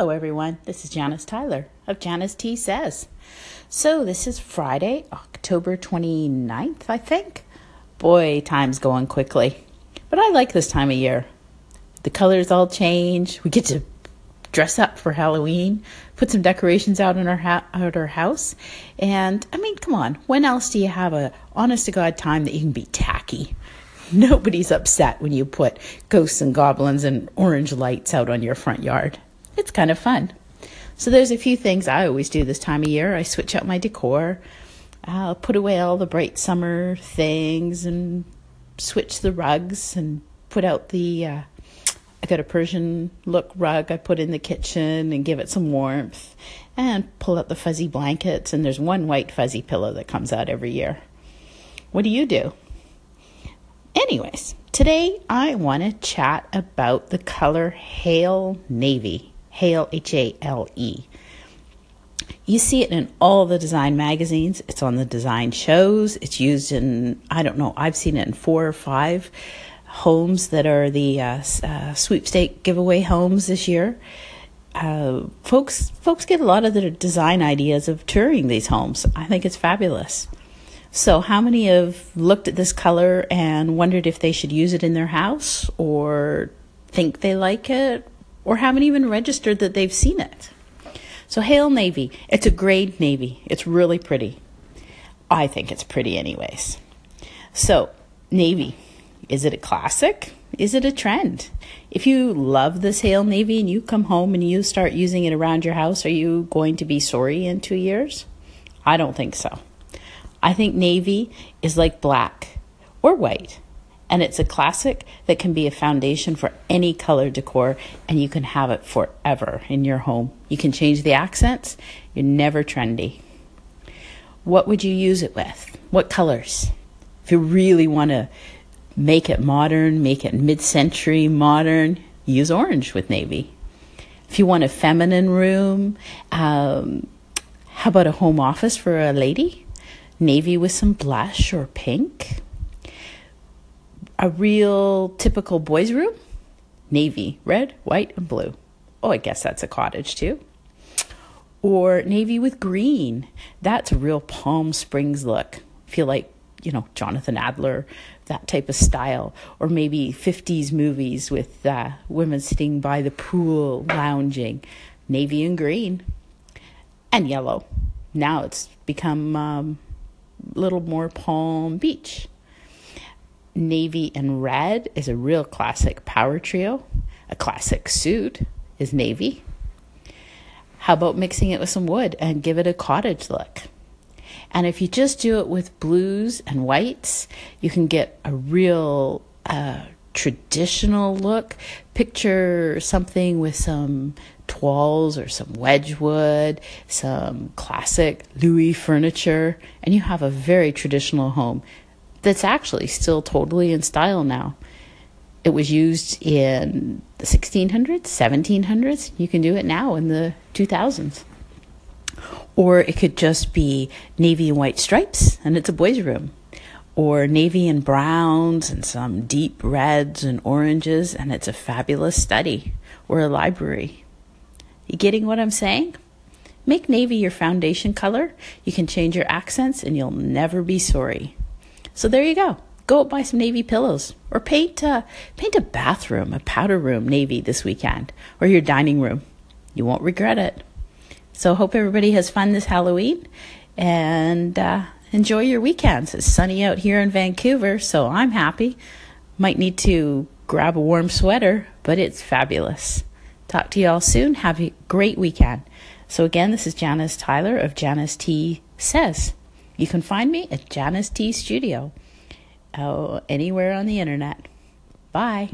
Hello, everyone. This is Janice Tyler of Janice T Says. So, this is Friday, October 29th, I think. Boy, time's going quickly. But I like this time of year. The colors all change. We get to dress up for Halloween, put some decorations out in our ha- out our house. And I mean, come on, when else do you have a honest to God time that you can be tacky? Nobody's upset when you put ghosts and goblins and orange lights out on your front yard it's kind of fun. So there's a few things I always do this time of year. I switch up my decor. I'll put away all the bright summer things and switch the rugs and put out the uh, I got a Persian look rug I put in the kitchen and give it some warmth and pull out the fuzzy blankets and there's one white fuzzy pillow that comes out every year. What do you do? Anyways, today I want to chat about the color Hale Navy. Hale, H A L E. You see it in all the design magazines. It's on the design shows. It's used in, I don't know, I've seen it in four or five homes that are the uh, uh, sweepstake giveaway homes this year. Uh, folks, folks get a lot of their design ideas of touring these homes. I think it's fabulous. So, how many have looked at this color and wondered if they should use it in their house or think they like it or haven't even registered that they've seen it. So, Hale Navy, it's a grade navy. It's really pretty. I think it's pretty, anyways. So, navy, is it a classic? Is it a trend? If you love this Hale Navy and you come home and you start using it around your house, are you going to be sorry in two years? I don't think so. I think navy is like black or white and it's a classic that can be a foundation for any color decor and you can have it forever in your home. You can change the accents, you're never trendy. What would you use it with? What colors? If you really want to make it modern, make it mid century modern, use orange with navy. If you want a feminine room, um, how about a home office for a lady? Navy with some blush or pink a real typical boys' room navy, red, white, and blue. Oh, I guess that's a cottage too. Or navy with green. That's a real Palm Springs look. Feel like, you know, Jonathan Adler, that type of style. Or maybe 50s movies with uh, women sitting by the pool, lounging. Navy and green. And yellow. Now it's become um, a little more Palm Beach navy and red is a real classic power trio. A classic suit is navy. How about mixing it with some wood and give it a cottage look? And if you just do it with blues and whites, you can get a real uh, traditional look. Picture something with some toiles or some wedgwood, some classic Louis furniture, and you have a very traditional home that's actually still totally in style now. It was used in the 1600s, 1700s. You can do it now in the 2000s. Or it could just be navy and white stripes, and it's a boys' room. Or navy and browns, and some deep reds and oranges, and it's a fabulous study or a library. You getting what I'm saying? Make navy your foundation color. You can change your accents, and you'll never be sorry. So there you go. Go buy some navy pillows or paint uh, paint a bathroom, a powder room navy this weekend or your dining room. You won't regret it. So hope everybody has fun this Halloween and uh, enjoy your weekends. It's sunny out here in Vancouver, so I'm happy. Might need to grab a warm sweater, but it's fabulous. Talk to you all soon. Have a great weekend. So again, this is Janice Tyler of Janice T Says. You can find me at Janice T Studio, oh, anywhere on the internet. Bye.